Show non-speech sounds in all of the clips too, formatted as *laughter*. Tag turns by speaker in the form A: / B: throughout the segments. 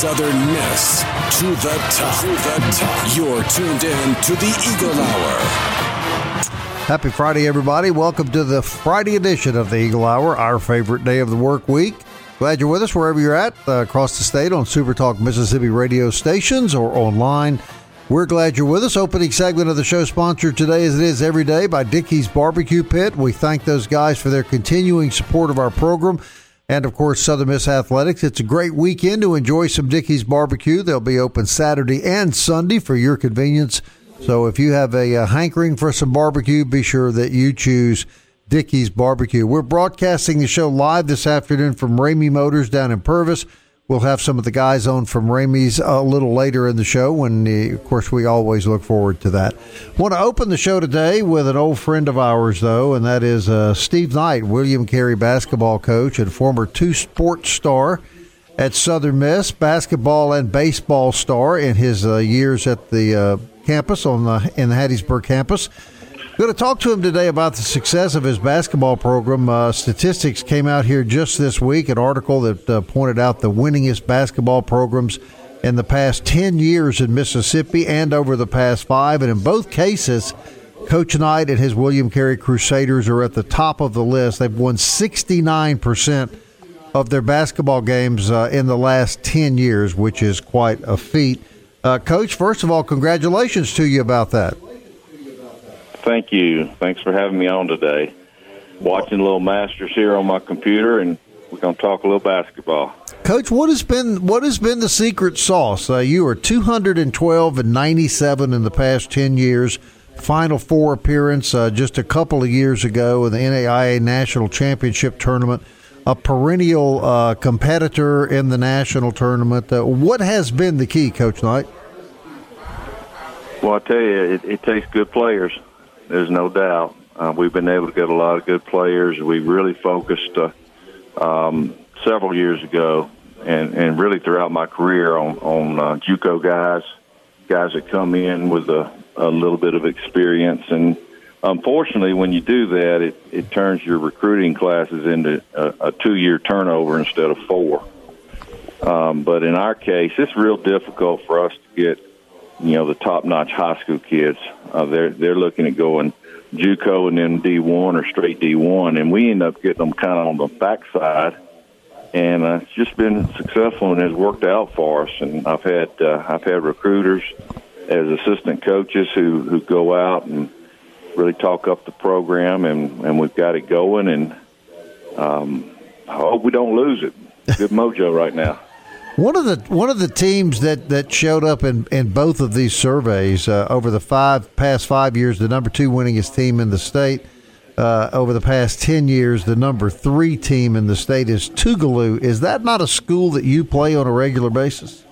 A: Southern Miss to the top. To the top. You're tuned in to the Eagle Hour.
B: Happy Friday, everybody. Welcome to the Friday edition of the Eagle Hour, our favorite day of the work week. Glad you're with us wherever you're at uh, across the state on Super Talk Mississippi radio stations or online. We're glad you're with us. Opening segment of the show sponsored today, as it is every day, by Dickey's Barbecue Pit. We thank those guys for their continuing support of our program and of course Southern Miss Athletics. It's a great weekend to enjoy some Dickey's barbecue. They'll be open Saturday and Sunday for your convenience. So if you have a, a hankering for some barbecue, be sure that you choose Dickey's Barbecue. We're broadcasting the show live this afternoon from Ramey Motors down in Purvis. We'll have some of the guys on from Ramey's a little later in the show, when uh, of course we always look forward to that. Want to open the show today with an old friend of ours, though, and that is uh, Steve Knight, William Carey basketball coach and former two sports star at Southern Miss, basketball and baseball star in his uh, years at the uh, campus on the in the Hattiesburg campus. Going to talk to him today about the success of his basketball program. Uh, statistics came out here just this week, an article that uh, pointed out the winningest basketball programs in the past 10 years in Mississippi and over the past five. And in both cases, Coach Knight and his William Carey Crusaders are at the top of the list. They've won 69% of their basketball games uh, in the last 10 years, which is quite a feat. Uh, Coach, first of all, congratulations to you about that.
C: Thank you. Thanks for having me on today. Watching a little Masters here on my computer, and we're going to talk a little basketball.
B: Coach, what has been what has been the secret sauce? Uh, you are 212 and 97 in the past 10 years. Final four appearance uh, just a couple of years ago in the NAIA National Championship Tournament. A perennial uh, competitor in the national tournament. Uh, what has been the key, Coach Knight?
C: Well, I tell you, it, it takes good players. There's no doubt. Uh, we've been able to get a lot of good players. We really focused uh, um, several years ago, and, and really throughout my career on on uh, JUCO guys, guys that come in with a, a little bit of experience. And unfortunately, when you do that, it, it turns your recruiting classes into a, a two year turnover instead of four. Um, but in our case, it's real difficult for us to get you know the top notch high school kids. Uh, they're they're looking at going JUCO and then D one or straight D one, and we end up getting them kind of on the backside. And uh, it's just been successful and has worked out for us. And I've had uh, I've had recruiters as assistant coaches who who go out and really talk up the program, and and we've got it going. And um, I hope we don't lose it. Good mojo right now.
B: One of the one of the teams that, that showed up in, in both of these surveys uh, over the five past five years, the number two winningest team in the state. Uh, over the past ten years, the number three team in the state is Tougaloo. Is that not a school that you play on a regular basis?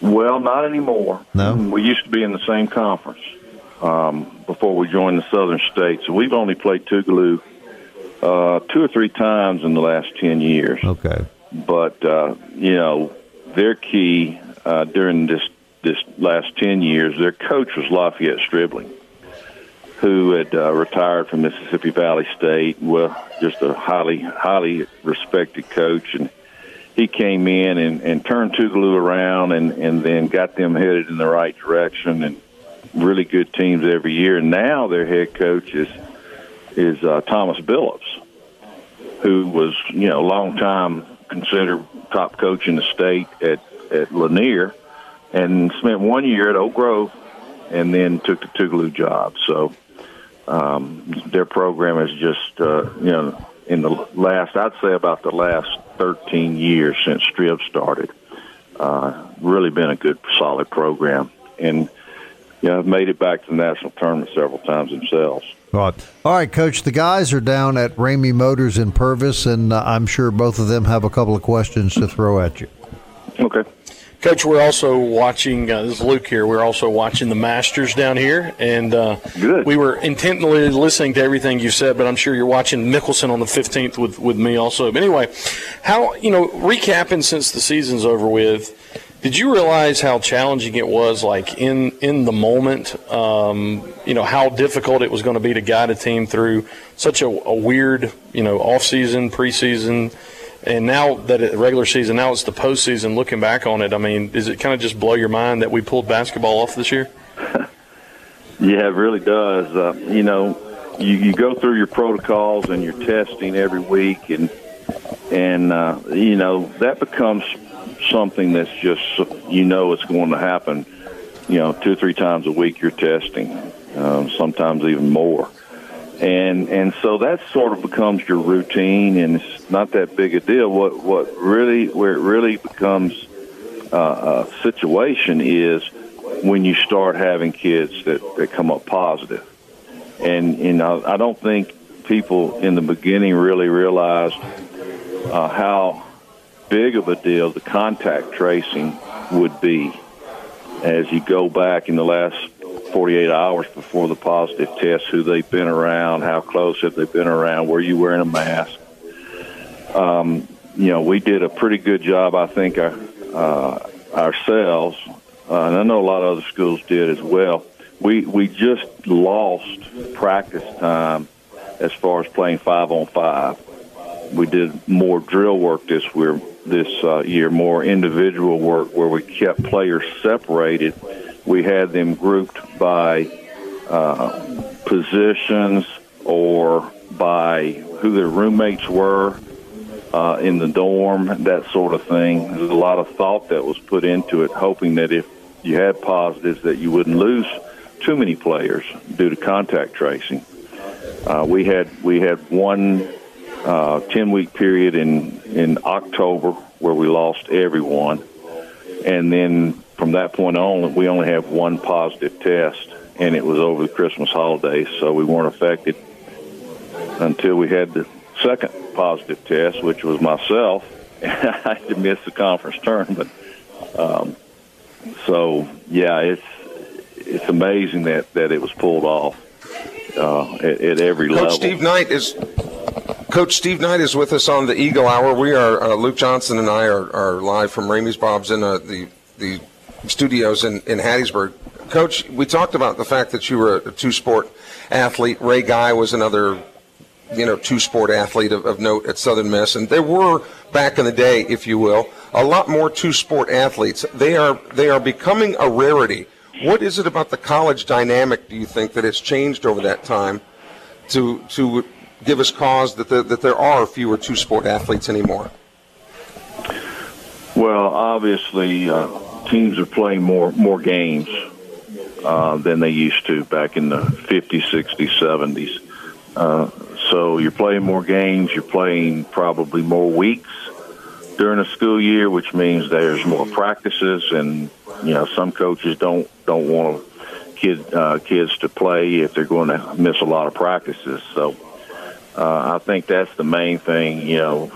C: Well, not anymore.
B: No,
C: we used to be in the same conference um, before we joined the Southern States. So we've only played Tougaloo uh, two or three times in the last ten years.
B: Okay
C: but uh, you know their key uh, during this this last ten years, their coach was Lafayette Stribling, who had uh, retired from Mississippi Valley State. Well, just a highly highly respected coach, and he came in and, and turned Tougaloo around, and and then got them headed in the right direction, and really good teams every year. And now their head coach is is uh, Thomas Billups, who was you know long time considered top coach in the state at at Lanier, and spent one year at Oak Grove, and then took the Tougaloo job. So um, their program is just uh, you know in the last I'd say about the last 13 years since Strib started, uh, really been a good solid program, and you know have made it back to the national tournament several times themselves.
B: All right, Coach. The guys are down at Ramey Motors in Purvis, and uh, I'm sure both of them have a couple of questions to throw at you.
C: Okay.
D: Coach, we're also watching. Uh, this is Luke here. We're also watching the Masters down here, and uh,
C: Good.
D: we were intently listening to everything you said. But I'm sure you're watching Mickelson on the 15th with with me also. But anyway, how you know recapping since the season's over with. Did you realize how challenging it was, like in in the moment? Um, you know how difficult it was going to be to guide a team through such a, a weird, you know, off season, preseason, and now that it, regular season, now it's the postseason. Looking back on it, I mean, does it kind of just blow your mind that we pulled basketball off this year? *laughs*
C: Yeah, it really does. Uh, you know, you, you go through your protocols and your testing every week, and and uh, you know that becomes something that's just you know it's going to happen. You know, two or three times a week you're testing, um, sometimes even more, and and so that sort of becomes your routine, and it's not that big a deal. What what really where it really becomes uh, a situation is when you start having kids that, that come up positive. And, you know, I don't think people in the beginning really realized uh, how big of a deal the contact tracing would be as you go back in the last 48 hours before the positive test, who they've been around, how close have they been around, were you wearing a mask. Um, you know, we did a pretty good job, I think, uh, uh, ourselves, uh, and I know a lot of other schools did as well. We we just lost practice time as far as playing five on five. We did more drill work this year, this uh, year, more individual work where we kept players separated. We had them grouped by uh, positions or by who their roommates were uh, in the dorm, that sort of thing. There's a lot of thought that was put into it, hoping that if you had positives, that you wouldn't lose too many players due to contact tracing. Uh, we had we had one uh, ten week period in in October where we lost everyone, and then from that point on, we only have one positive test, and it was over the Christmas holidays, so we weren't affected until we had the second positive test, which was myself. *laughs* I had to miss the conference tournament. Um, so yeah, it's it's amazing that that it was pulled off uh, at, at, every
E: Coach
C: level.
E: Steve Knight is Coach Steve Knight is with us on the Eagle Hour. We are uh, Luke Johnson and I are, are live from Ramey's Bob's in uh, the the studios in, in Hattiesburg. Coach, we talked about the fact that you were a two sport athlete. Ray Guy was another you know, two sport athlete of, of, note at Southern Miss. And there were, back in the day, if you will, a lot more two sport athletes. They are, they are becoming a rarity. What is it about the college dynamic, do you think, that has changed over that time to, to give us cause that, the, that there are fewer two sport athletes anymore?
C: Well, obviously, uh, teams are playing more, more games uh, than they used to back in the 50s, 60s, 70s. Uh, so you're playing more games, you're playing probably more weeks during a school year, which means there's more practices, and you know some coaches don't don't want kid uh, kids to play if they're going to miss a lot of practices. So uh, I think that's the main thing. You know,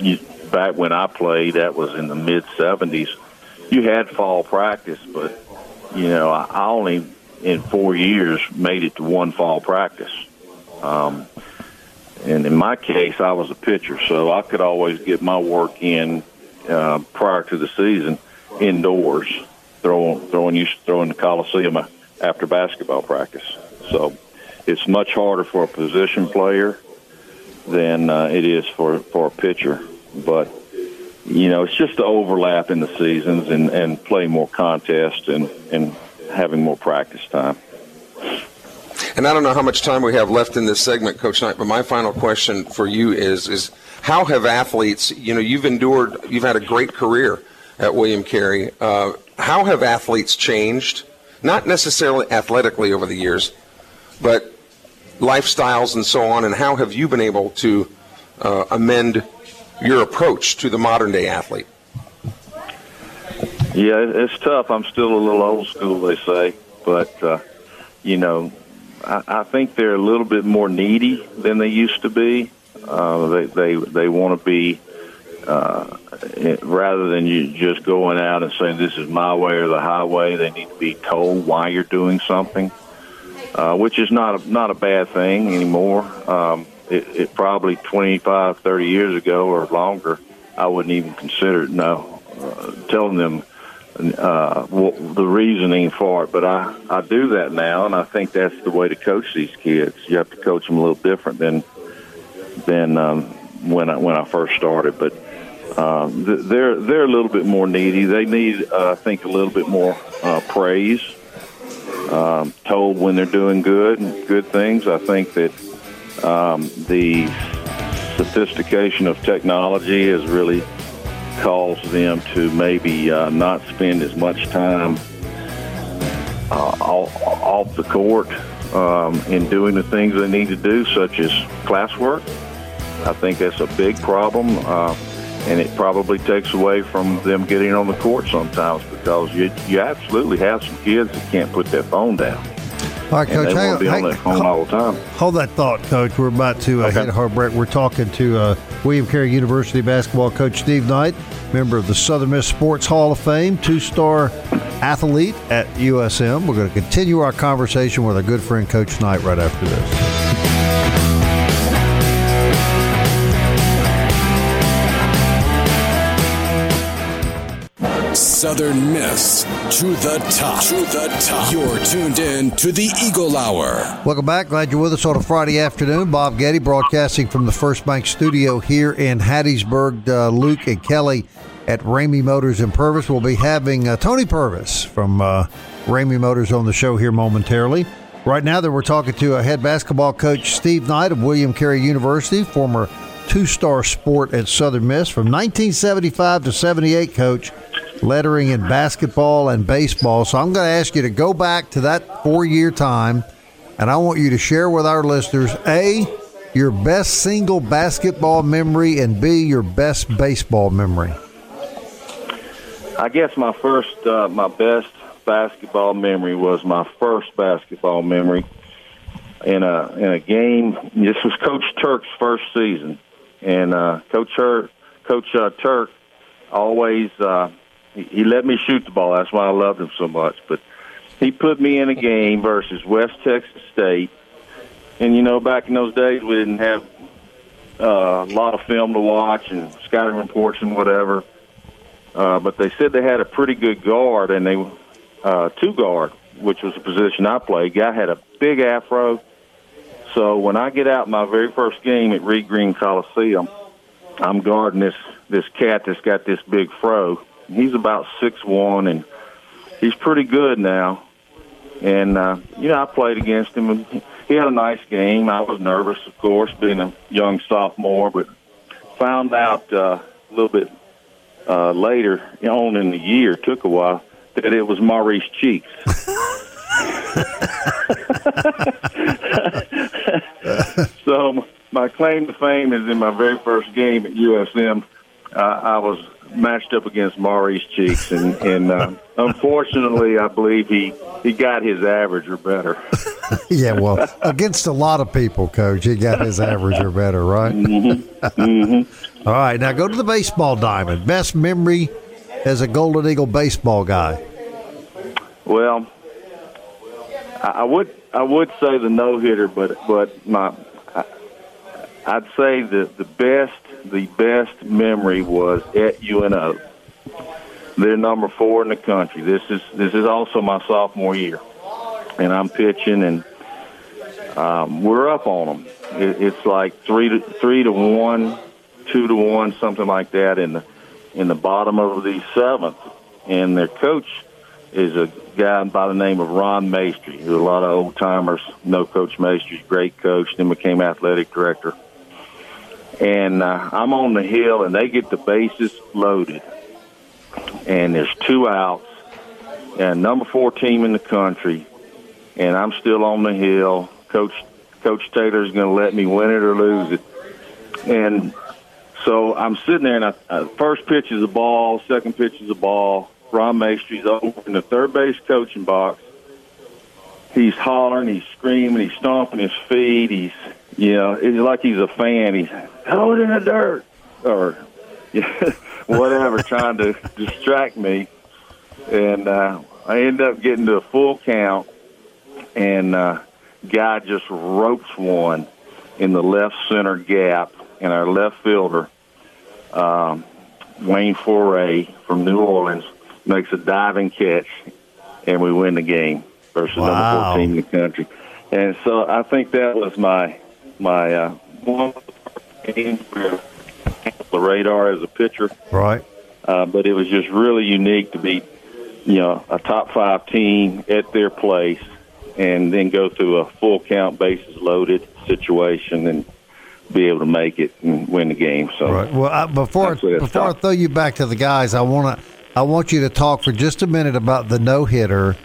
C: you, back when I played, that was in the mid '70s. You had fall practice, but you know I, I only in four years made it to one fall practice. Um, and in my case, I was a pitcher, so I could always get my work in uh, prior to the season indoors, throwing throwing to throwing the Coliseum after basketball practice. So it's much harder for a position player than uh, it is for for a pitcher. But you know, it's just the overlap in the seasons and and play more contests and and having more practice time.
E: And I don't know how much time we have left in this segment, Coach Knight, but my final question for you is is how have athletes, you know, you've endured, you've had a great career at William Carey. Uh, how have athletes changed? Not necessarily athletically over the years, but lifestyles and so on. And how have you been able to uh, amend your approach to the modern day athlete?
C: Yeah, it's tough. I'm still a little old school, they say, but uh, you know, I, I think they're a little bit more needy than they used to be. Uh, they they they want to be uh, rather than you just going out and saying this is my way or the highway. They need to be told why you're doing something, uh, which is not a, not a bad thing anymore. Um, it, it probably 25, 30 years ago or longer, I wouldn't even consider it. No, uh, telling them uh, the reasoning for it. But I, I do that now, and I think that's the way to coach these kids. You have to coach them a little different than than um, when I when I first started. But um, they're they're a little bit more needy. They need, uh, I think, a little bit more uh, praise. Um, told when they're doing good and good things. I think that um, the sophistication of technology has really caused them to maybe uh, not spend as much time uh, off the court um, in doing the things they need to do, such as classwork. I think that's a big problem, uh, and it probably takes away from them getting on the court sometimes because you you absolutely have some kids that can't put their phone down.
B: All right, Coach.
C: Hang, hang,
B: hold,
C: the time.
B: hold that thought, Coach. We're about to uh, okay. hit a hard break. We're talking to uh, William Carey University basketball coach Steve Knight, member of the Southern Miss Sports Hall of Fame, two-star athlete at USM. We're going to continue our conversation with our good friend Coach Knight right after this.
A: Southern Miss to the top. To the top. You're tuned in to the Eagle Hour.
B: Welcome back. Glad you're with us on a Friday afternoon. Bob Getty broadcasting from the First Bank studio here in Hattiesburg. Uh, Luke and Kelly at Ramey Motors in Purvis. We'll be having uh, Tony Purvis from uh, Ramey Motors on the show here momentarily. Right now, that we're talking to a head basketball coach, Steve Knight of William Carey University, former two-star sport at Southern Miss from 1975 to 78. Coach lettering in basketball and baseball. So I'm going to ask you to go back to that four year time, and I want you to share with our listeners A, your best single basketball memory, and B, your best baseball memory.
C: I guess my first, uh, my best basketball memory was my first basketball memory in a in a game. This was Coach Turk's first season, and uh, Coach Turk, Coach uh, Turk always uh, he let me shoot the ball. That's why I loved him so much. But he put me in a game versus West Texas State, and you know, back in those days, we didn't have uh, a lot of film to watch and scouting reports and whatever. Uh, but they said they had a pretty good guard, and they uh, two guard, which was the position I played. Guy had a big afro. So when I get out my very first game at Reed Green Coliseum, I'm guarding this this cat that's got this big fro, He's about six one, and he's pretty good now. And uh, you know, I played against him, and he had a nice game. I was nervous, of course, being a young sophomore, but found out uh, a little bit uh, later on in the year, took a while, that it was Maurice Cheeks. *laughs* so my claim to fame is in my very first game at USM. Uh, I was matched up against Maurice Cheeks, and, and uh, unfortunately, I believe he he got his average or better. *laughs*
B: yeah, well, against a lot of people, Coach, he got his average or better, right?
C: Mm-hmm. Mm-hmm.
B: All right, now go to the baseball diamond. Best memory as a Golden Eagle baseball guy.
C: Well, I would I would say the no hitter, but but my I, I'd say the the best the best memory was at UNO. They're number four in the country. This is this is also my sophomore year, and I'm pitching, and um, we're up on them. It, it's like three to three to one, two to one, something like that in the in the bottom of the seventh, and their coach is a guy by the name of Ron Maestri, who a lot of old timers know Coach Maestri's great coach, then became athletic director and uh, I'm on the hill, and they get the bases loaded, and there's two outs, and number four team in the country, and I'm still on the hill. Coach Coach Taylor's going to let me win it or lose it, and so I'm sitting there, and I, uh, first pitch is a ball, second pitch is a ball. Ron Maestri's over in the third base coaching box. he's hollering, he's screaming, he's stomping his feet. He's, you know, it's like he's a fan. He's throw it in the dirt or *laughs* whatever, trying to distract me. And uh, I end up getting to a full count, and uh, guy just ropes one in the left center gap, and our left fielder, um, Wayne Foray from New Orleans, makes a diving catch, and we win the game versus
B: Wow.
C: number 14 in the country. And so I think that was my my uh, one game where the radar as a pitcher,
B: Right.
C: uh, but it was just really unique to beat you know a top five team at their place and then go through a full count bases loaded situation and be able to make it and win the game. So
B: Right. Well, I, before before I throw you back to the guys, I want to I want you to talk for just a minute about the no hitter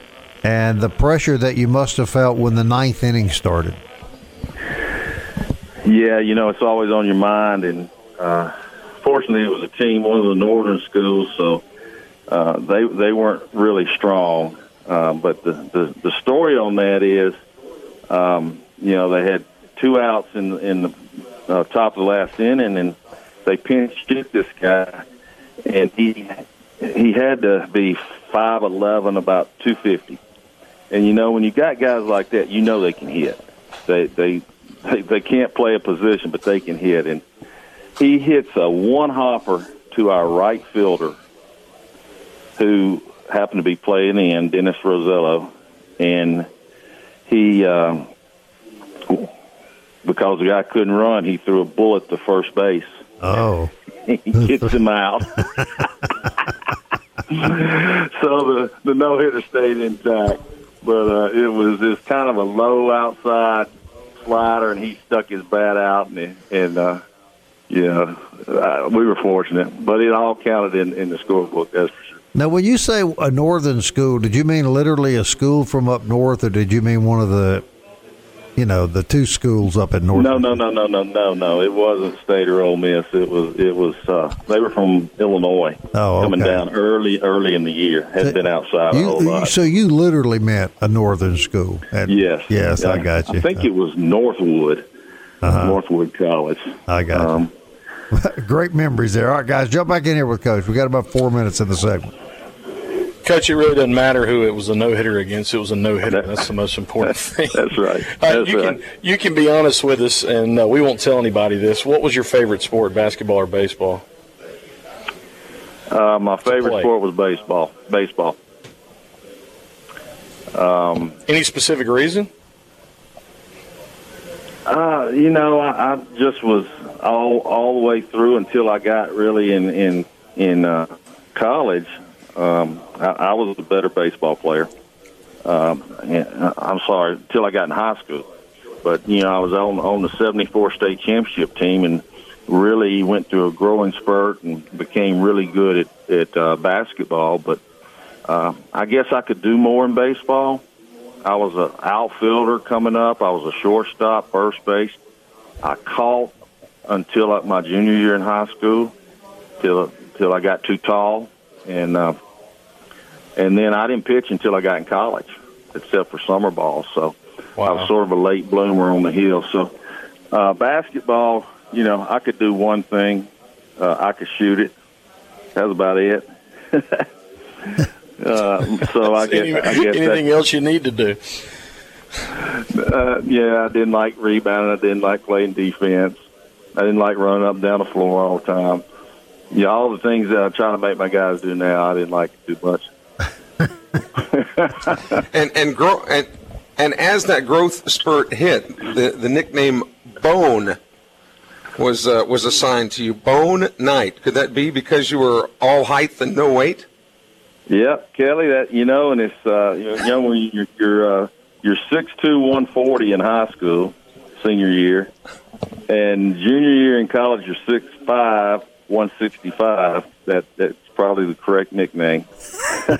B: and the pressure that you must have felt when the ninth inning started.
C: Yeah, you know, it's always on your mind. And uh, fortunately, it was a team, one of the northern schools, so uh, they they weren't really strong. Uh, but the, the the story on that is, um, you know, they had two outs in in the uh, top of the last inning, and they pinch hit this guy, and he he had to be five eleven, about two fifty. And you know, when you got guys like that, you know they can hit. They they they, they can't play a position, but they can hit. And he hits a one hopper to our right fielder, who happened to be playing in Dennis Rosello, and he um, because the guy couldn't run, he threw a bullet to first base.
B: Oh, *laughs*
C: he gets him out. *laughs* so the the no hitter stayed intact, but uh, it was this kind of a low outside slider, and he stuck his bat out, and and uh, yeah, uh, we were fortunate, but it all counted in in the scorebook. That's for sure.
B: now when you say a northern school, did you mean literally a school from up north, or did you mean one of the, you know, the two schools up in north?
C: No, no, no, no, no, no, no. It wasn't State or Ole Miss. It was it was. Uh, they were from Illinois,
B: Oh, okay.
C: coming down early early in the year. Had been outside a whole lot.
B: so you literally meant a northern school? And-
C: Yes.
B: Yes, I got you.
C: I think it was Northwood,
B: Uh-huh.
C: Northwood College.
B: I got you.
C: Um, *laughs*
B: Great memories there. All right, guys, jump back in here with Coach. We got about four minutes in the segment.
D: Coach, it really doesn't matter who it was a no hitter against. It was a no hitter. That's the most important *laughs* thing.
C: That's right. *laughs* That's
D: you
C: right.
D: can you can be honest with us, and uh, we won't tell anybody this. What was your favorite sport, basketball or baseball?
C: Uh, my favorite sport was baseball. Baseball.
D: Any specific reason?
C: Uh, you know, I, I just was all all the way through until I got really in in in uh, college. Um, I, I was a better baseball player. Um, and, uh, I'm sorry, until I got in high school. But you know, I was on on the '74 state championship team, and really went through a growing spurt and became really good at at uh, basketball. But uh, I guess I could do more in baseball. I was an outfielder coming up. I was a shortstop, first base. I caught until like my junior year in high school, till till I got too tall, and uh, and then I didn't pitch until I got in college, except for summer ball. So I was sort of a late bloomer on the hill. So uh, basketball, you know, I could do one thing. Uh, I could shoot it. That's about it. *laughs* uh, so I *laughs* guess,
D: Any-
C: I guess
D: anything else you need to do?
C: uh, yeah, I didn't like rebounding. I didn't like playing defense. I didn't like running up and down the floor all the time. Yeah, all the things that I'm trying to make my guys do now, I didn't like to do much. *laughs*
E: And and grow and and as that growth spurt hit, the the nickname Bone was uh, was assigned to you. Bone Knight. Could that be because you were all height and no weight?
C: Yep, Kelly. That you know, and it's uh, you know when you're you're uh, you're six two, one forty in high school, senior year, and junior year in college you're six five, one sixty five. That that's probably the correct nickname. *laughs*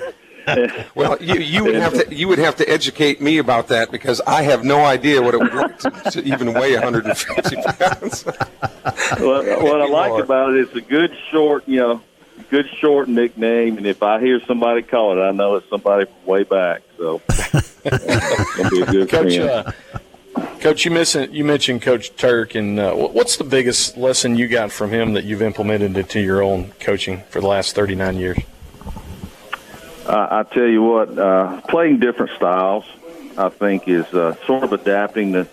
E: Well, you, you would have to you would have to educate me about that because I have no idea what it would like to, to even weigh 150 pounds. *laughs*
C: what, *laughs* what I like about it, it's a good short, you know, good short nickname, and if I hear somebody call it, I know it's somebody from way back. So be a good
D: Coach,
C: friend.
D: uh, Coach, you mentioned you mentioned Coach Turk, and uh, what's the biggest lesson you got from him that you've implemented into your own coaching for the last 39 years?
C: I, I tell you what, uh, playing different styles, I think, is uh, sort of adapting to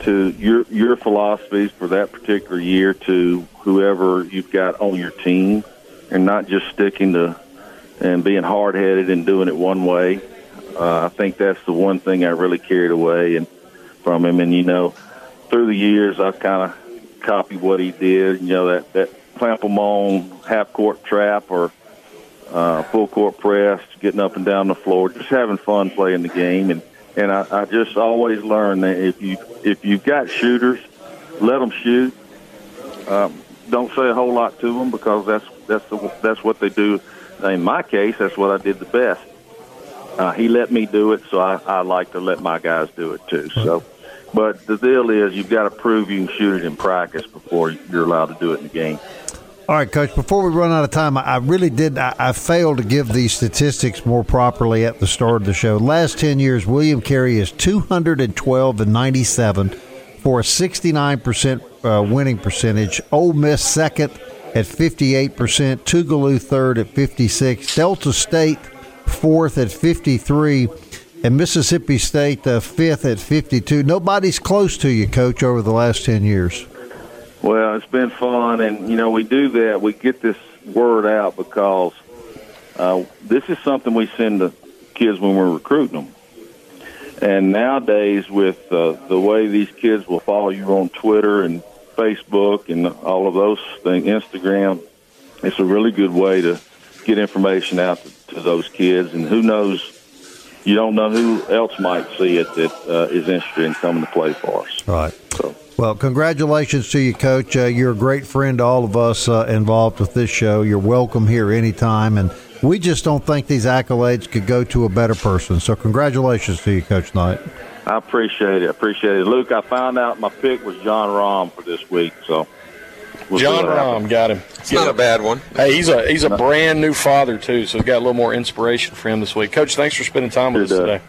C: to your your philosophies for that particular year to whoever you've got on your team, and not just sticking to and being hard headed and doing it one way. Uh, I think that's the one thing I really carried away and from him. And you know, through the years, I've kind of copied what he did. You know that that clamp 'em on half court trap or uh, full court press, getting up and down the floor, just having fun playing the game. And and I, I just always learn that if you if you've got shooters, let them shoot. Um, don't say a whole lot to them because that's that's the, that's what they do. In my case, that's what I did the best. Uh, he let me do it, so I, I like to let my guys do it too. So, but the deal is, you've got to prove you can shoot it in practice before you're allowed to do it in the game.
B: All right, Coach. Before we run out of time, I really did. I, I failed to give these statistics more properly at the start of the show. Last ten years, William Carey is two hundred and twelve and ninety seven for a sixty nine percent uh, winning percentage. Ole Miss second at fifty eight percent. Tougaloo third at fifty six. Delta State fourth at fifty three. And Mississippi State uh, fifth at 52. Nobody's close to you, Coach, over the last 10 years.
C: Well, it's been fun, and you know we do that. We get this word out because uh, this is something we send to kids when we're recruiting them. And nowadays, with uh, the way these kids will follow you on Twitter and Facebook and all of those things, Instagram, it's a really good way to get information out to, to those kids. And who knows, you don't know who else might see it that uh, is interested in coming to play for us.
B: Right.
C: So.
B: Well, congratulations to you, Coach. Uh, you're a great friend to all of us uh, involved with this show. You're welcome here anytime, and we just don't think these accolades could go to a better person. So, congratulations to you, Coach Knight.
C: I appreciate it. I appreciate it. Luke, I found out my pick was Jon Rahm for this week, so we'll
D: Jon
C: what happens.
D: Rahm got him.
E: It's not a bad one.
D: Hey, he's a he's a brand new father too, so he's got a little more inspiration for him this week. Coach, thanks for spending time with us
C: Sure
D: today.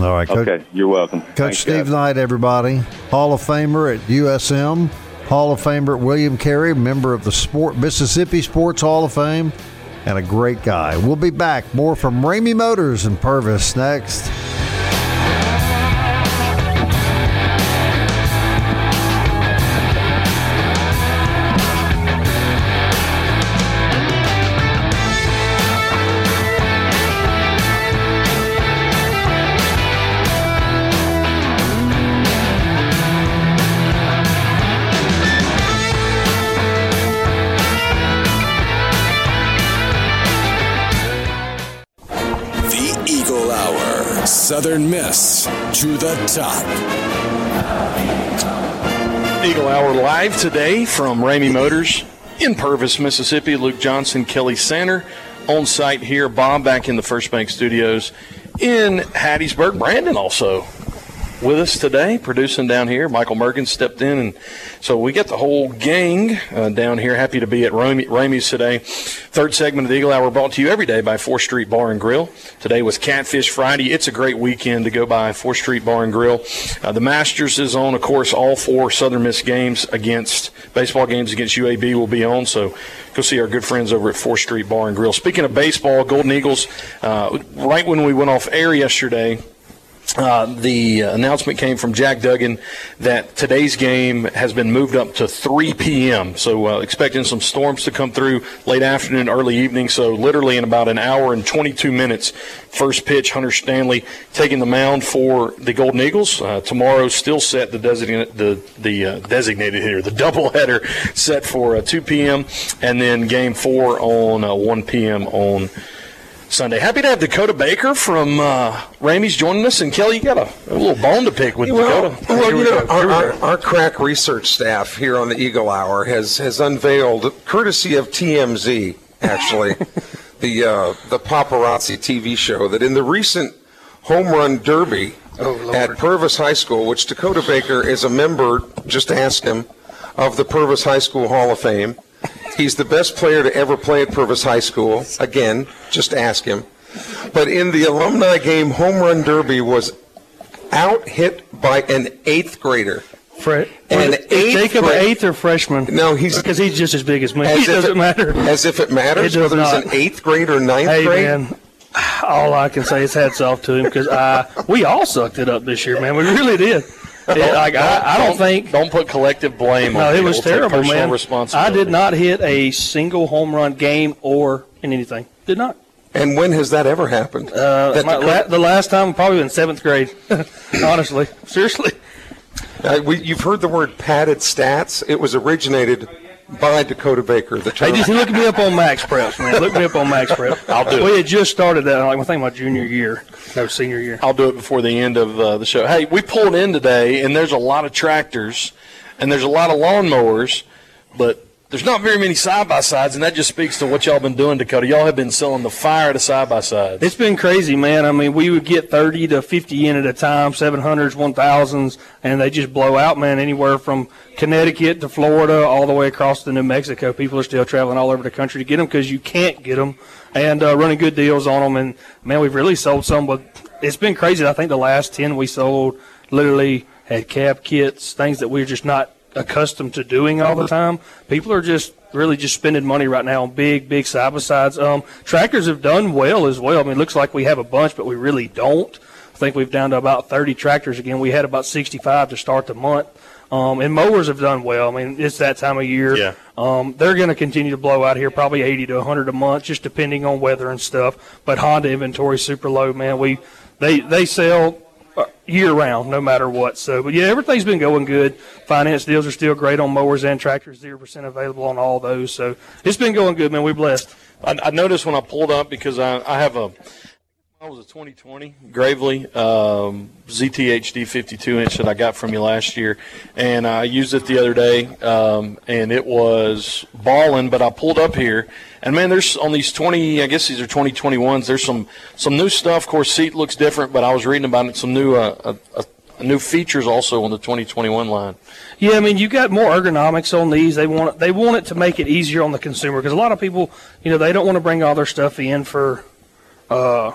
B: All right, Coach.
C: Okay, you're welcome.
B: Coach
C: Thanks,
B: Steve
C: guys.
B: Knight, everybody. Hall of Famer at USM, Hall of Famer at William Carey, member of the Sport Mississippi Sports Hall of Fame, and a great guy. We'll be back. More from Ramey Motors and Purvis next.
A: Southern Miss to the top.
D: Eagle Hour live today from Ramey Motors in Purvis, Mississippi. Luke Johnson, Kelly Center on site here. Bob back in the First Bank Studios in Hattiesburg. Brandon also with us today, producing down here. Michael Merkin stepped in, and so we got the whole gang uh, down here. Happy to be at Ramey, Ramey's today. Third segment of the Eagle Hour brought to you every day by 4th Street Bar and Grill. Today was Catfish Friday. It's a great weekend to go by 4th Street Bar and Grill. Uh, the Masters is on, of course. All four Southern Miss games against baseball games against UAB will be on. So go see our good friends over at 4th Street Bar and Grill. Speaking of baseball, Golden Eagles. Uh, right when we went off air yesterday. Uh, the announcement came from Jack Duggan that today's game has been moved up to 3 p.m. So uh, expecting some storms to come through late afternoon, early evening. So literally in about an hour and 22 minutes, first pitch, Hunter Stanley taking the mound for the Golden Eagles. Uh, tomorrow still set the designated the the uh, designated hitter, the *laughs* doubleheader set for uh, 2 p.m. and then game four on uh, 1 p.m. on. Sunday. Happy to have Dakota Baker from uh, Ramey's joining us. And Kelly, you got a, a little bone to pick with
E: Well,
D: Dakota.
E: well,
D: we
E: you know, our, our, our crack research staff here on the Eagle Hour has has unveiled, courtesy of TMZ, actually, *laughs* the uh, the paparazzi TV show that in the recent home run derby at Purvis High School, which Dakota Baker is a member, just ask him, of the Purvis High School Hall of Fame. He's the best player to ever play at Purvis High School. Again, just ask him. But in the alumni game, home run derby was out hit by an eighth grader.
F: Fre-
E: And
F: is
E: eighth
F: Jacob
E: grade-
F: eighth or freshman?
E: No, he's-
F: because he's just as big as me.
E: As
F: It doesn't
E: it-
F: matter.
E: As if it matters
F: It
E: whether
F: not.
E: it's an eighth grade or ninth
F: Hey
E: grade.
F: man, all I can say is hats off to him because I uh, we all sucked it up this year, man. We really did. It- like I, I don't think
D: Don't put collective blame.
F: no,
D: on
F: it was
D: people. Take
F: terrible,
D: personal
F: man. I did not hit a single home run game or in anything. Did not.
E: And when has that ever happened?
F: Uh,
E: That
F: my,
E: the-
F: la- the last time probably in seventh grade. *laughs* Honestly, seriously.
E: Uh, we, you've heard the word padded stats. It was originated by Dakota Baker. The
F: Hey, just look me up on Max Preps, man. Look me up on Max Prep. *laughs*
D: I'll do it.
F: We had just started that, like I think my junior year, no senior year.
D: I'll do it before the end of uh, the show. Hey, we pulled in today, and there's a lot of tractors, and there's a lot of lawnmowers, but there's not very many side by sides, and that just speaks to what y'all been doing, Dakota. Y'all have been selling the fire to side by sides.
F: It's been crazy, man. I mean, we would get 30 to 50 in at a time, 700s, 1000s, and they just blow out, man, anywhere from Connecticut to Florida all the way across to New Mexico. People are still traveling all over the country to get them because you can't get them and uh, running good deals on them. And, man, we've really sold some, but it's been crazy. I think the last 10 we sold literally had cab kits, things that we're just not accustomed to doing all the time. People are just really just spending money right now on big, big side by sides. Um, tractors have done well as well. I mean, it looks like we have a bunch, but we really don't. I think we've down to about 30 tractors again. We had about 65 to start the month. Um, and mowers have done well. I mean, it's that time of year.
D: Yeah.
F: Um, they're going to continue to blow out here, probably 80 to 100 a month, just depending on weather and stuff. But Honda inventory is super low, man. We they they sell year round, no matter what. So, but yeah, everything's been going good. Finance deals are still great on mowers and tractors. Zero percent available on all those. So it's been going good, man. We're blessed.
D: I, I noticed when I pulled up because I, I have a I was a 2020 Gravely um, ZTHD 52 inch that I got from you last year, and I used it the other day, um, and it was balling. But I pulled up here, and man, there's on these 20, I guess these are 2021s. There's some some new stuff. Of course, seat looks different, but I was reading about it. Some new uh, uh, new features also on the 2021 line.
F: Yeah, I mean, you got more ergonomics on these. They want it, they want it to make it easier on the consumer because a lot of people, you know, they don't want to bring all their stuff in for, uh,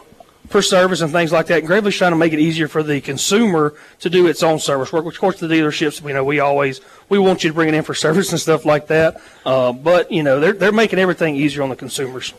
F: for service and things like that. And Gravely's trying to make it easier for the consumer to do its own service work. Which, of course, the dealerships, you know, we always we want you to bring it in for *laughs* service and stuff like that. Uh, but you know, they're they're making everything easier on the consumers.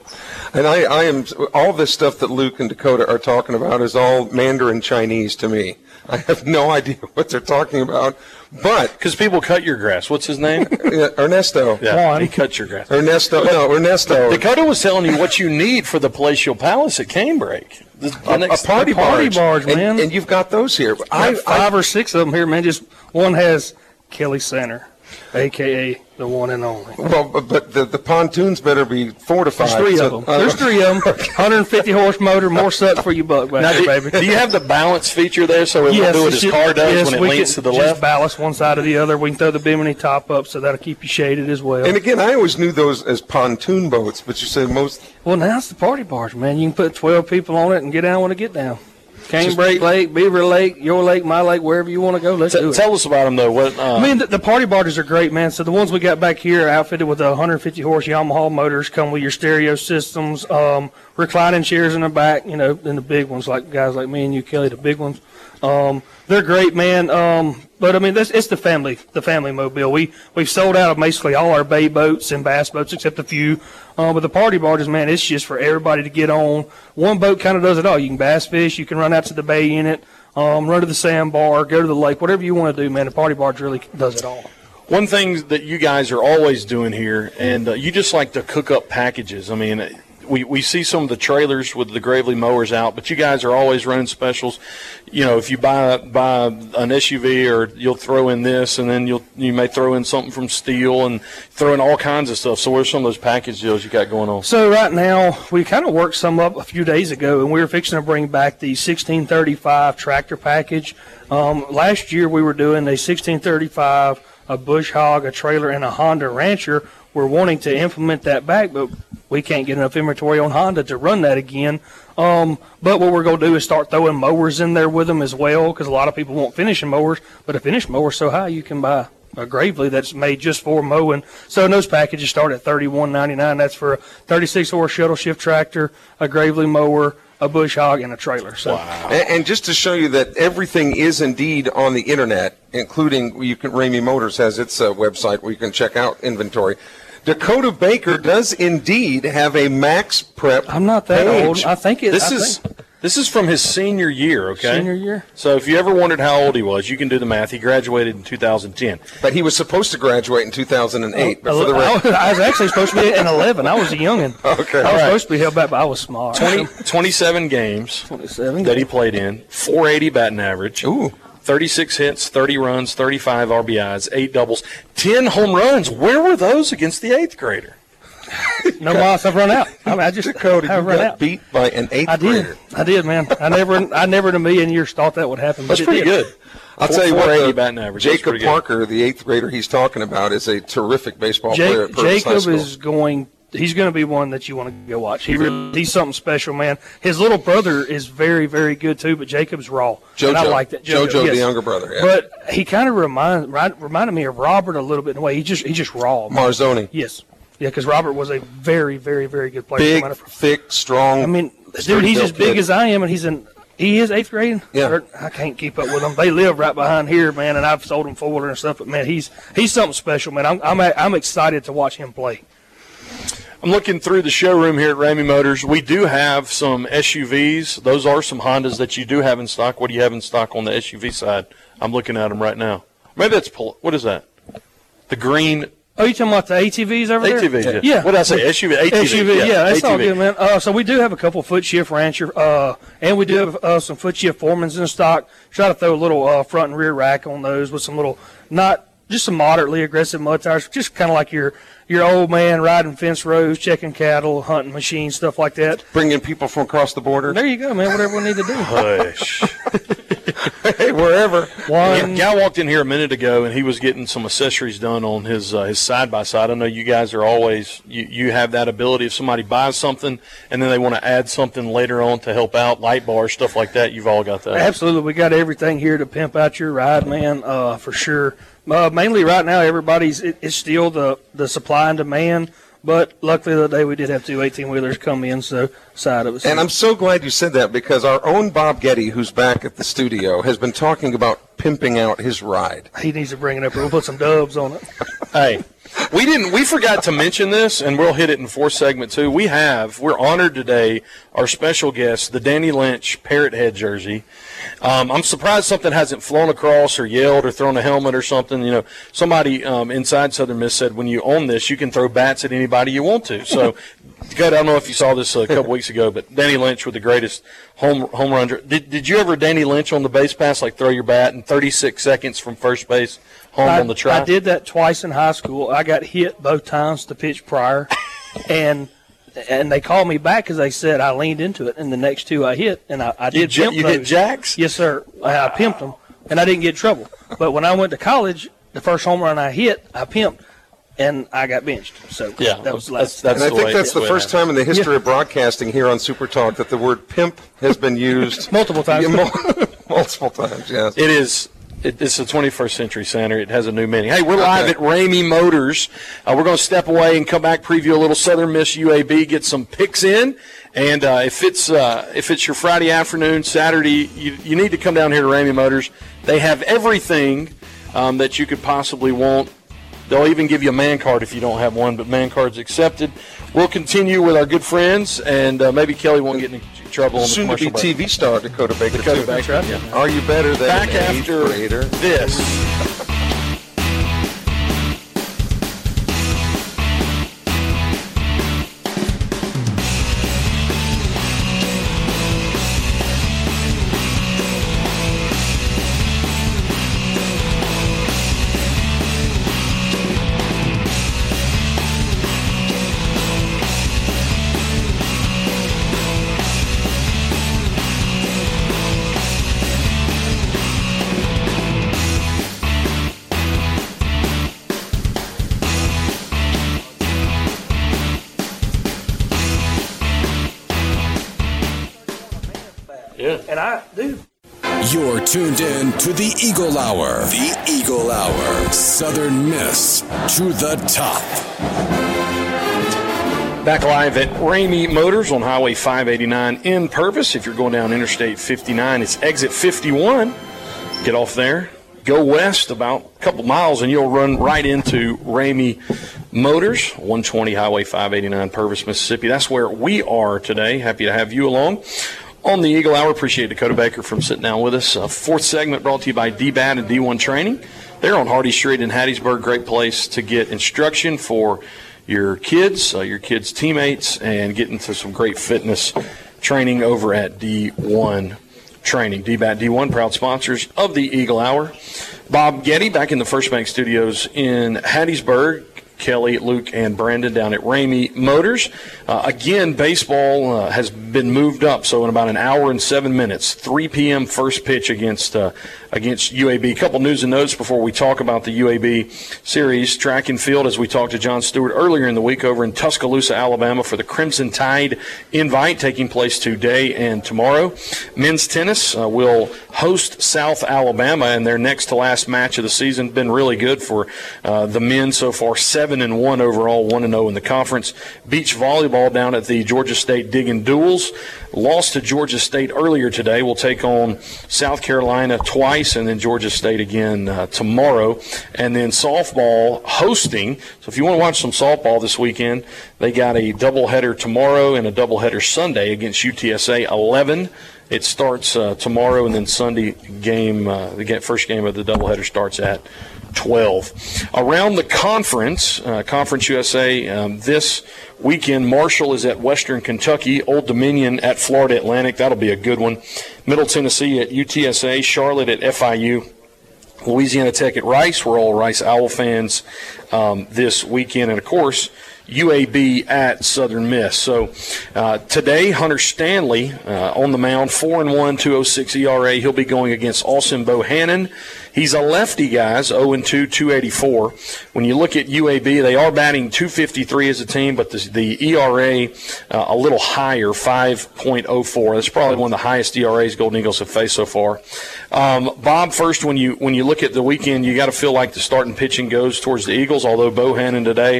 E: And I, I am all this stuff that Luke and Dakota are talking about is all Mandarin Chinese to me. I have no idea *laughs* what they're talking about. But
D: Because people cut your grass. What's his name? *laughs*
E: uh, Ernesto,
D: yeah,
F: Juan.
D: he cut your grass.
E: Ernesto, no, Ernesto,
D: Dakota was telling you what you need for the palatial palace at Canebrake. The, the
E: a,
D: next-
E: a party,
F: a party barge,
E: And-
F: man.
E: And, you've got those here.
F: I
E: I,
F: have five or six of them here, man. Just one has Kelly Center, aka the one and only.
E: well, but- but the, the pontoons better be fortified.
F: There's three
E: so-
F: of them. Uh, There's three of them. 150 *laughs* horse motor, more suck for you buck back
D: Now,
F: there,
D: do,
F: baby.
D: do you have the balance feature there so it won't do what
F: it
D: as
F: should-
D: car does
F: yes,
D: when it
F: we
D: leans
F: can
D: to the
F: just
D: left?
F: ballast one side or the other. We can throw the bimini top up, so that'll keep you shaded as well.
E: And again, I always knew those as pontoon boats, but you say most.
F: well, now it's the party barge, man. You can put 12 people on it and get down when to get down. Canebrake Lake, Beaver Lake, your lake, my lake, wherever you want to go, let's
D: T-
F: do it.
D: tell us about them though. What? Uh,
F: I mean, the, the party barges are great, man. So the ones we got back here are outfitted with the 150 horse Yamaha motors, come with your stereo systems, um, reclining chairs in the back, you know, and the big ones like guys like me and you, Kelly, the big ones. Um, they're great, man. Um, but I mean, that's, it's the family, the family mobile. We we've sold out of basically all our bay boats and bass boats, except a few. Uh, but the party barges, man, it's just for everybody to get on. One boat kind of does it all. You can bass fish, you can run out to the bay in it, um, run to the sandbar, go to the lake, whatever you want to do, man. The party barge really does it all.
D: One thing that you guys are always doing here, and uh, you just like to cook up packages. I mean, we, we see some of the trailers with the Gravely mowers out, but you guys are always running specials. You know, if you buy buy an SUV, or you'll throw in this, and then you'll you may throw in something from steel, and throw in all kinds of stuff. So, where's some of those package deals you got going on?
F: So right now we kind of worked some up a few days ago, and we were fixing to bring back the 1635 tractor package. Um, last year we were doing a 1635, a bush hog, a trailer, and a Honda Rancher. We're wanting to implement that back, but we can't get enough inventory on Honda to run that again. Um, but what we're going to do is start throwing mowers in there with them as well, because a lot of people want finishing mowers, but a finished mower so high you can buy a Gravely that's made just for mowing. So those packages start at thirty one ninety nine. That's for a thirty six horse shuttle shift tractor, a Gravely mower, a bush hog, and a trailer. So
E: And, and just to show you that everything is indeed on the internet, including you can Ramey Motors has its uh, website where you can check out inventory. Dakota Baker does indeed have a Max Prep.
F: I'm not that
E: page.
F: old. I think it.
D: This
F: I
D: is
F: think
D: this is from his senior year. Okay,
F: Senior year?
D: So if you ever wondered how old he was, you can do the math. He graduated in 2010.
E: But he was supposed to graduate in 2008. But for the
F: uh,
E: I,
F: was, I was actually supposed to be in 11. I was a youngin. *laughs*
E: Okay.
F: I was
E: All right.
F: supposed to be held back, but I was smart.
D: 20, 27 games
F: 27.
D: that he played in, 480 batting average.
E: Ooh.
D: 36 hits, 30 runs, 35 RBIs, 8 doubles, 10 home runs. Where were those against the 8th grader? *laughs*
F: No loss. I've run out. I, mean, I just
E: Dakota, you
F: I've run
E: got
F: out.
E: beat by an eighth
F: I did.
E: grader.
F: I did, man. I never, I never in a million years thought that would happen. but
D: That's pretty
F: did.
D: good.
E: I'll
D: Four-
E: tell you what,
D: 480
E: the-
D: batting average.
E: Jacob
D: pretty good.
E: Parker, the eighth grader he's talking about, is a terrific baseball player at
F: Jake,
E: Purvis High
F: Jacob
E: School.
F: is going. He's going to be one that you want to go watch. He really, he's something special, man. His little brother is very, very good too, but Jacob's raw.
E: JoJo,
F: And I like that.
E: JoJo,
F: yes.
E: the younger brother. Yeah.
F: But he kind of remind, reminded me of Robert a little bit in a way. He just, he just raw. man.
E: Marzoni,
F: Yes. Yeah, because Robert was a very, very, very good player.
E: big,
F: No matter-
E: thick, strong.
F: I mean, dude, he's as big
E: kid.
F: as I am, and he's in. He is eighth grade.
E: Yeah.
F: Or- I can't keep up with them. They live right behind here, man, and I've sold him forward and stuff. But man, he's he's something special, man. I'm I'm I'm excited to watch him play.
D: I'm looking through the showroom here at Ramey Motors. We do have some SUVs. Those are some Hondas that you do have in stock. What do you have in stock on the SUV side? I'm looking at them right now. Maybe that's Pol- what is that? The green
F: Oh, you talking about the ATVs over there?
D: ATVs. Yeah.
F: Yeah.
D: What did I say? SUV. ATV.
F: SUV, yeah, that's all good, man. Uh, so we do have a couple foot shift rancher, uh, and we do have uh, some foot shift foremans in stock. Try to throw a little uh, front and rear rack on those with some little, not just some moderately aggressive mud tires, just kind of like your your old man riding fence rows, checking cattle, hunting machines, stuff like that.
E: bringing people from across the border.
F: There you go, man. Whatever we need to do.
D: Hush. *laughs*
E: hey, wherever.
F: One,
D: A guy walked in here a minute ago, and he was getting some accessories done on his uh, his side by side. I know you guys are always you, you have that ability. If somebody buys something and then they want to add something later on to help out, light bars, stuff like that, you've all got that.
F: Absolutely, we got everything here to pimp out your ride, man, uh, for sure. Uh, mainly right now, everybody's it, it's still the the supply and demand. But luckily, the day we did have two 18 wheelers come in, so side of us.
E: And I'm so glad you said that because our own Bob Getty, who's back at the studio, has been talking about pimping out his ride.
F: he needs to bring it up. We'll put some dubs on it.
D: Hey, we didn't. We forgot to mention this, and we'll hit it in fourth segment too. We have. We're honored today. Our special guest, the Danny Lynch Parrot Head jersey. Um, I'm surprised something hasn't flown across or yelled or thrown a helmet or something. You know, somebody um, inside Southern Miss said when you own this, you can throw bats at anybody you want to. So, *laughs* good. I don't know if you saw this a couple weeks ago, but Danny Lynch with the greatest home home run. Did Did you ever Danny Lynch on the base pass like throw your bat in 36 seconds from first base home
F: I,
D: on the try?
F: I did that twice in high school. I got hit both times to pitch prior, *laughs* and and they called me back because they said I leaned into it. And the next two I hit, and I, I
D: You
F: did
D: j-
F: pimp
D: you hit jacks?
F: Yes, sir. I, I pimped them, and I didn't get in trouble. But when I went to college, the first home run I hit, I pimped, and I got benched. So
D: Yeah,
F: that was the
D: that's-
F: last.
D: that's
E: and I think that's the first
D: happened.
E: time in the history of broadcasting here on Super Talk that the word pimp has been *laughs* used
F: Multiple times. *laughs*
E: Multiple times, yes.
D: It is. It, it's the 21st century center. It has a new meaning. Hey, we're live
E: Okay.
D: at Ramey Motors. Uh, we're going to step away and come back, preview a little Southern Miss UAB, get some picks in, and uh, if it's uh, if it's your Friday afternoon, Saturday, you, you need to come down here to Ramey Motors. They have everything um, that you could possibly want. They'll even give you a man card if you don't have one, but man cards accepted. We'll continue with our good friends, and uh, maybe Kelly won't get in trouble the
E: Soon to be
D: break.
E: TV star Dakota Baker,
D: Dakota
E: too.
D: Baker, yeah.
E: Are you better than
D: Back
E: an eighth grader?
D: this.
A: To the Eagle Hour. The Eagle Hour. Southern Miss to the top.
D: Back live at Ramey Motors on Highway 589 in Purvis. If you're going down Interstate 59, it's exit 51. Get off there, go west about a couple miles, and you'll run right into Ramey Motors, 120 Highway 589 Purvis, Mississippi. That's where we are today. Happy to have you along. On the Eagle Hour, appreciate Dakota Baker from sitting down with us. Uh, fourth segment brought to you by DBAT and D1 Training. They're on Hardy Street in Hattiesburg. Great place to get instruction for your kids, uh, your kids' teammates, and get into some great fitness training over at D1 Training. DBAT D1, proud sponsors of the Eagle Hour. Bob Getty back in the First Bank Studios in Hattiesburg. Kelly, Luke, and Brandon down at Ramey Motors. Uh, again, baseball uh, has been moved up, so in about an hour and seven minutes, 3 p.m. first pitch against uh, against UAB. A couple news and notes before we talk about the UAB series. Track and field, as we talked to John Stewart earlier in the week over in Tuscaloosa, Alabama, for the Crimson Tide invite taking place today and tomorrow. Men's tennis uh, will host South Alabama in their next to last match of the season. Been really good for uh, the men so far. Seven and one overall, one and zero oh in the conference. Beach volleyball down at the Georgia State Digging Duels lost to Georgia State earlier today. We'll take on South Carolina twice and then Georgia State again uh, tomorrow. And then softball hosting. So if you want to watch some softball this weekend, they got a doubleheader tomorrow and a doubleheader Sunday against UTSA 11. It starts uh, tomorrow, and then Sunday game, uh, the first game of the doubleheader starts at 12. Around the conference, uh, Conference USA, um, this weekend, Marshall is at Western Kentucky, Old Dominion at Florida Atlantic. That'll be a good one. Middle Tennessee at UTSA, Charlotte at FIU. Louisiana Tech at Rice. We're all Rice Owl fans um, this weekend. And of course, UAB at Southern Miss. So uh, today, Hunter Stanley uh, on the mound, 4 and 1, 206 ERA. He'll be going against Austin Bohannon. He's a lefty, guys, 0 and 2, 284. When you look at UAB, they are batting 253 as a team, but the, the ERA uh, a little higher, 5.04. That's probably one of the highest ERAs Golden Eagles have faced so far. Um, Bob, first, when you when you look at the weekend, you got to feel like the starting pitching goes towards the Eagles. Although Bohannon today,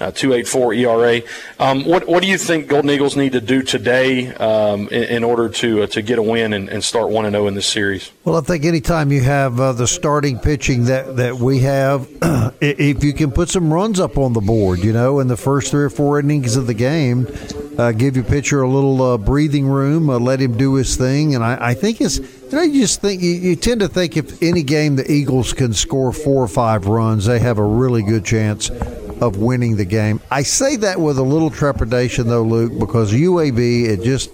D: uh, 2.84 ERA. Um, what what do you think Golden Eagles need to do today um, in, in, order to uh, to get a win and, and start one and zero oh in this series?
B: Well, I think anytime you have uh, the starting pitching that, that we have, *clears throat* if you can put some runs up on the board, you know, in the first three or four innings of the game, uh, give your pitcher a little uh, breathing room, uh, let him do his thing. And I, I think it's, you know, you just think, you, you tend to think if any game the Eagles can score four or five runs, they have a really good chance of winning the game. I say that with a little trepidation, though, Luke, because UAB, it just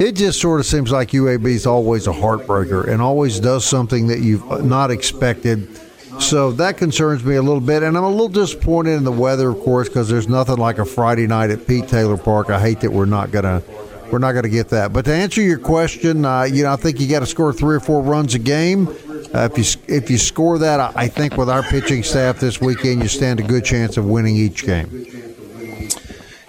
B: it just sort of seems like UAB is always a heartbreaker and always does something that you've not expected. So that concerns me a little bit, and I'm a little disappointed in the weather, of course, because there's nothing like a Friday night at Pete Taylor Park. I hate that we're not gonna we're not gonna get that. But to answer your question, uh, you know, I think you got to score three or four runs a game. Uh, if you if you score that, I think with our pitching staff this weekend, you stand a good chance of winning each game.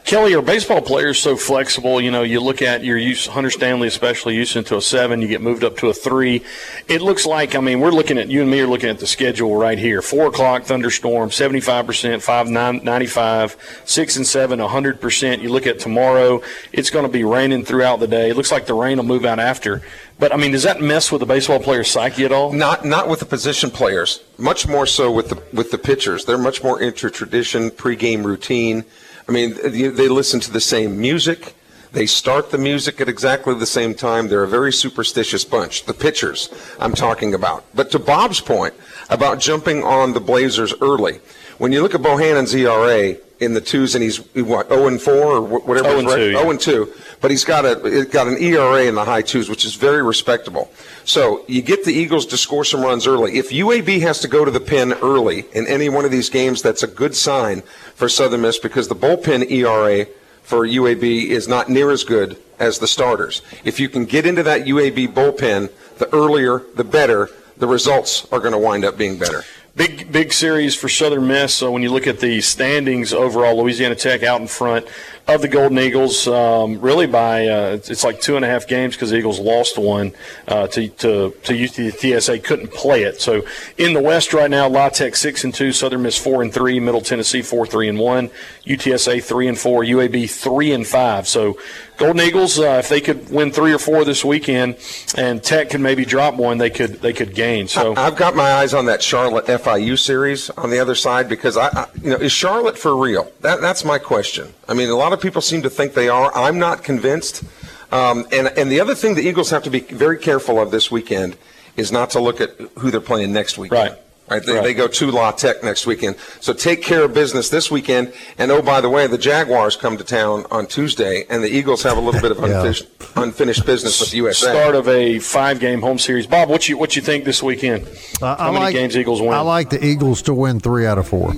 D: Kelly, are baseball players so flexible? You know, you look at your use, Hunter Stanley, especially used into a seven, you get moved up to a three. It looks like, I mean, we're looking at, you and me are looking at the schedule right here. Four o'clock thunderstorm, 75%, five, nine, 95, six and seven, 100%. You look at tomorrow, it's going to be raining throughout the day. It looks like the rain will move out after. But I mean, does that mess with the baseball player's psyche at all?
E: Not, not with the position players. Much more so with the with the pitchers. They're much more into tradition, pregame routine. I mean, they listen to the same music. They start the music at exactly the same time. They're a very superstitious bunch. The pitchers I'm talking about. But to Bob's point about jumping on the Blazers early, when you look at Bohannon's ERA in the twos and he's what 0 and 4 or whatever
D: 0 and 2, yeah.
E: 0 and 2, but he's got a got an ERA in the high twos, which is very respectable. So you get the Eagles to score some runs early. If UAB has to go to the pin early in any one of these games, that's a good sign for Southern Miss because the bullpen ERA for UAB is not near as good as the starters. If you can get into that UAB bullpen, the earlier, the better. The results are going to wind up being better.
D: big big series for Southern Miss. So when you look at the standings overall, Louisiana Tech out in front of the Golden Eagles, um, really by uh, it's like two and a half games because the Eagles lost one uh, to to to UTSA couldn't play it. So in the West right now, La Tech six and two, Southern Miss four and three, Middle Tennessee four three and one, UTSA three and four, UAB three and five. So Golden Eagles, uh, if they could win three or four this weekend, and Tech could maybe drop one, they could they could gain. So
E: I've got my eyes on that Charlotte FIU series on the other side because I, I you know, is Charlotte for real? That that's my question. I mean, a lot of people seem to think they are. I'm not convinced. Um, and and the other thing the Eagles have to be very careful of this weekend is not to look at who they're playing next weekend.
D: Right.
E: Right, they,
D: Right.
E: they go to La Tech next weekend. So take care of business this weekend. And oh, by the way, the Jaguars come to town on Tuesday, and the Eagles have a little bit of *laughs*
B: Yeah.
E: unfinished, unfinished business with the USA.
D: start of a five game home series. Bob, what you what you think this weekend?
B: Uh,
D: How many games Eagles win?
B: I like the Eagles to win three out of four.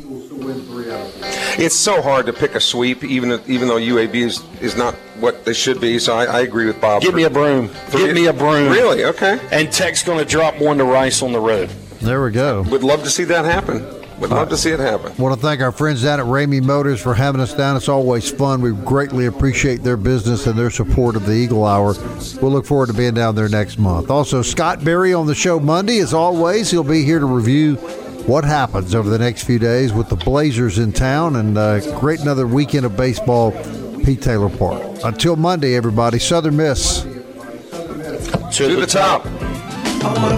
E: It's so hard to pick a sweep, even if- even though UAB is, is not what they should be. So I, I agree with Bob.
D: Give me a broom. Give me a broom.
E: Really? Okay.
D: And Tech's going to drop one to Rice on the road.
B: There we go.
E: Would love to see that happen. Would love to see it happen.
B: want to thank our friends down at Ramey Motors for having us down. It's always fun. We greatly appreciate their business and their support of the Eagle Hour. We'll look forward to being down there next month. Also, Scott Berry on the show Monday. As always, he'll be here to review what happens over the next few days with the Blazers in town and uh, great another weekend of baseball, Pete Taylor Park. Until Monday, everybody, Southern Miss.
D: To,
E: To the top.
G: I wanna